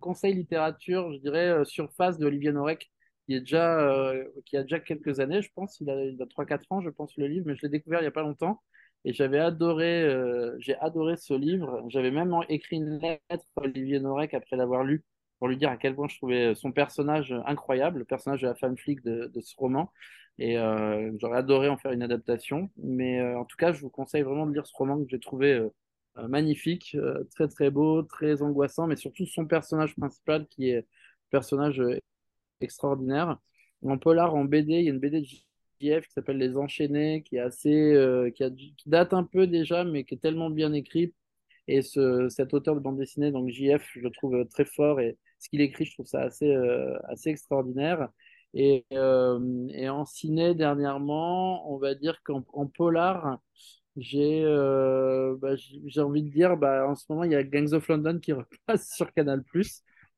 conseil littérature, je dirais, surface de Olivier Norek, qui, est déjà, qui a déjà quelques années, je pense. Il a, il a 3-4 ans, je pense, le livre, mais je l'ai découvert il n'y a pas longtemps. Et j'avais adoré, j'ai adoré ce livre. J'avais même écrit une lettre à Olivier Norek après l'avoir lu pour lui dire à quel point je trouvais son personnage incroyable, le personnage de la femme flic de, ce roman. Et euh, j'aurais adoré en faire une adaptation. Mais euh, en tout cas, je vous conseille vraiment de lire ce roman que j'ai trouvé euh, magnifique, très très beau, très angoissant, mais surtout son personnage principal qui est un personnage extraordinaire. En polar, en BD, il y a une BD de JF qui s'appelle Les Enchaînés, qui est assez, qui, a, qui, date un peu déjà, mais qui est tellement bien écrit. Et ce, cet auteur de bande dessinée, donc JF, je le trouve très fort et ce qu'il écrit, je trouve ça assez, assez extraordinaire. Et, euh, et, en ciné, dernièrement, on va dire qu'en polar, j'ai euh, bah, envie de dire, bah, en ce moment, il y a Gangs of London qui repasse sur Canal+.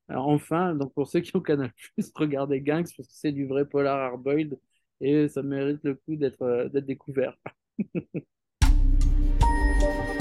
Enfin, donc pour ceux qui ont Canal+, regardez Gangs, parce que c'est du vrai polar hard-boiled, et ça mérite le coup d'être euh, d'être découvert.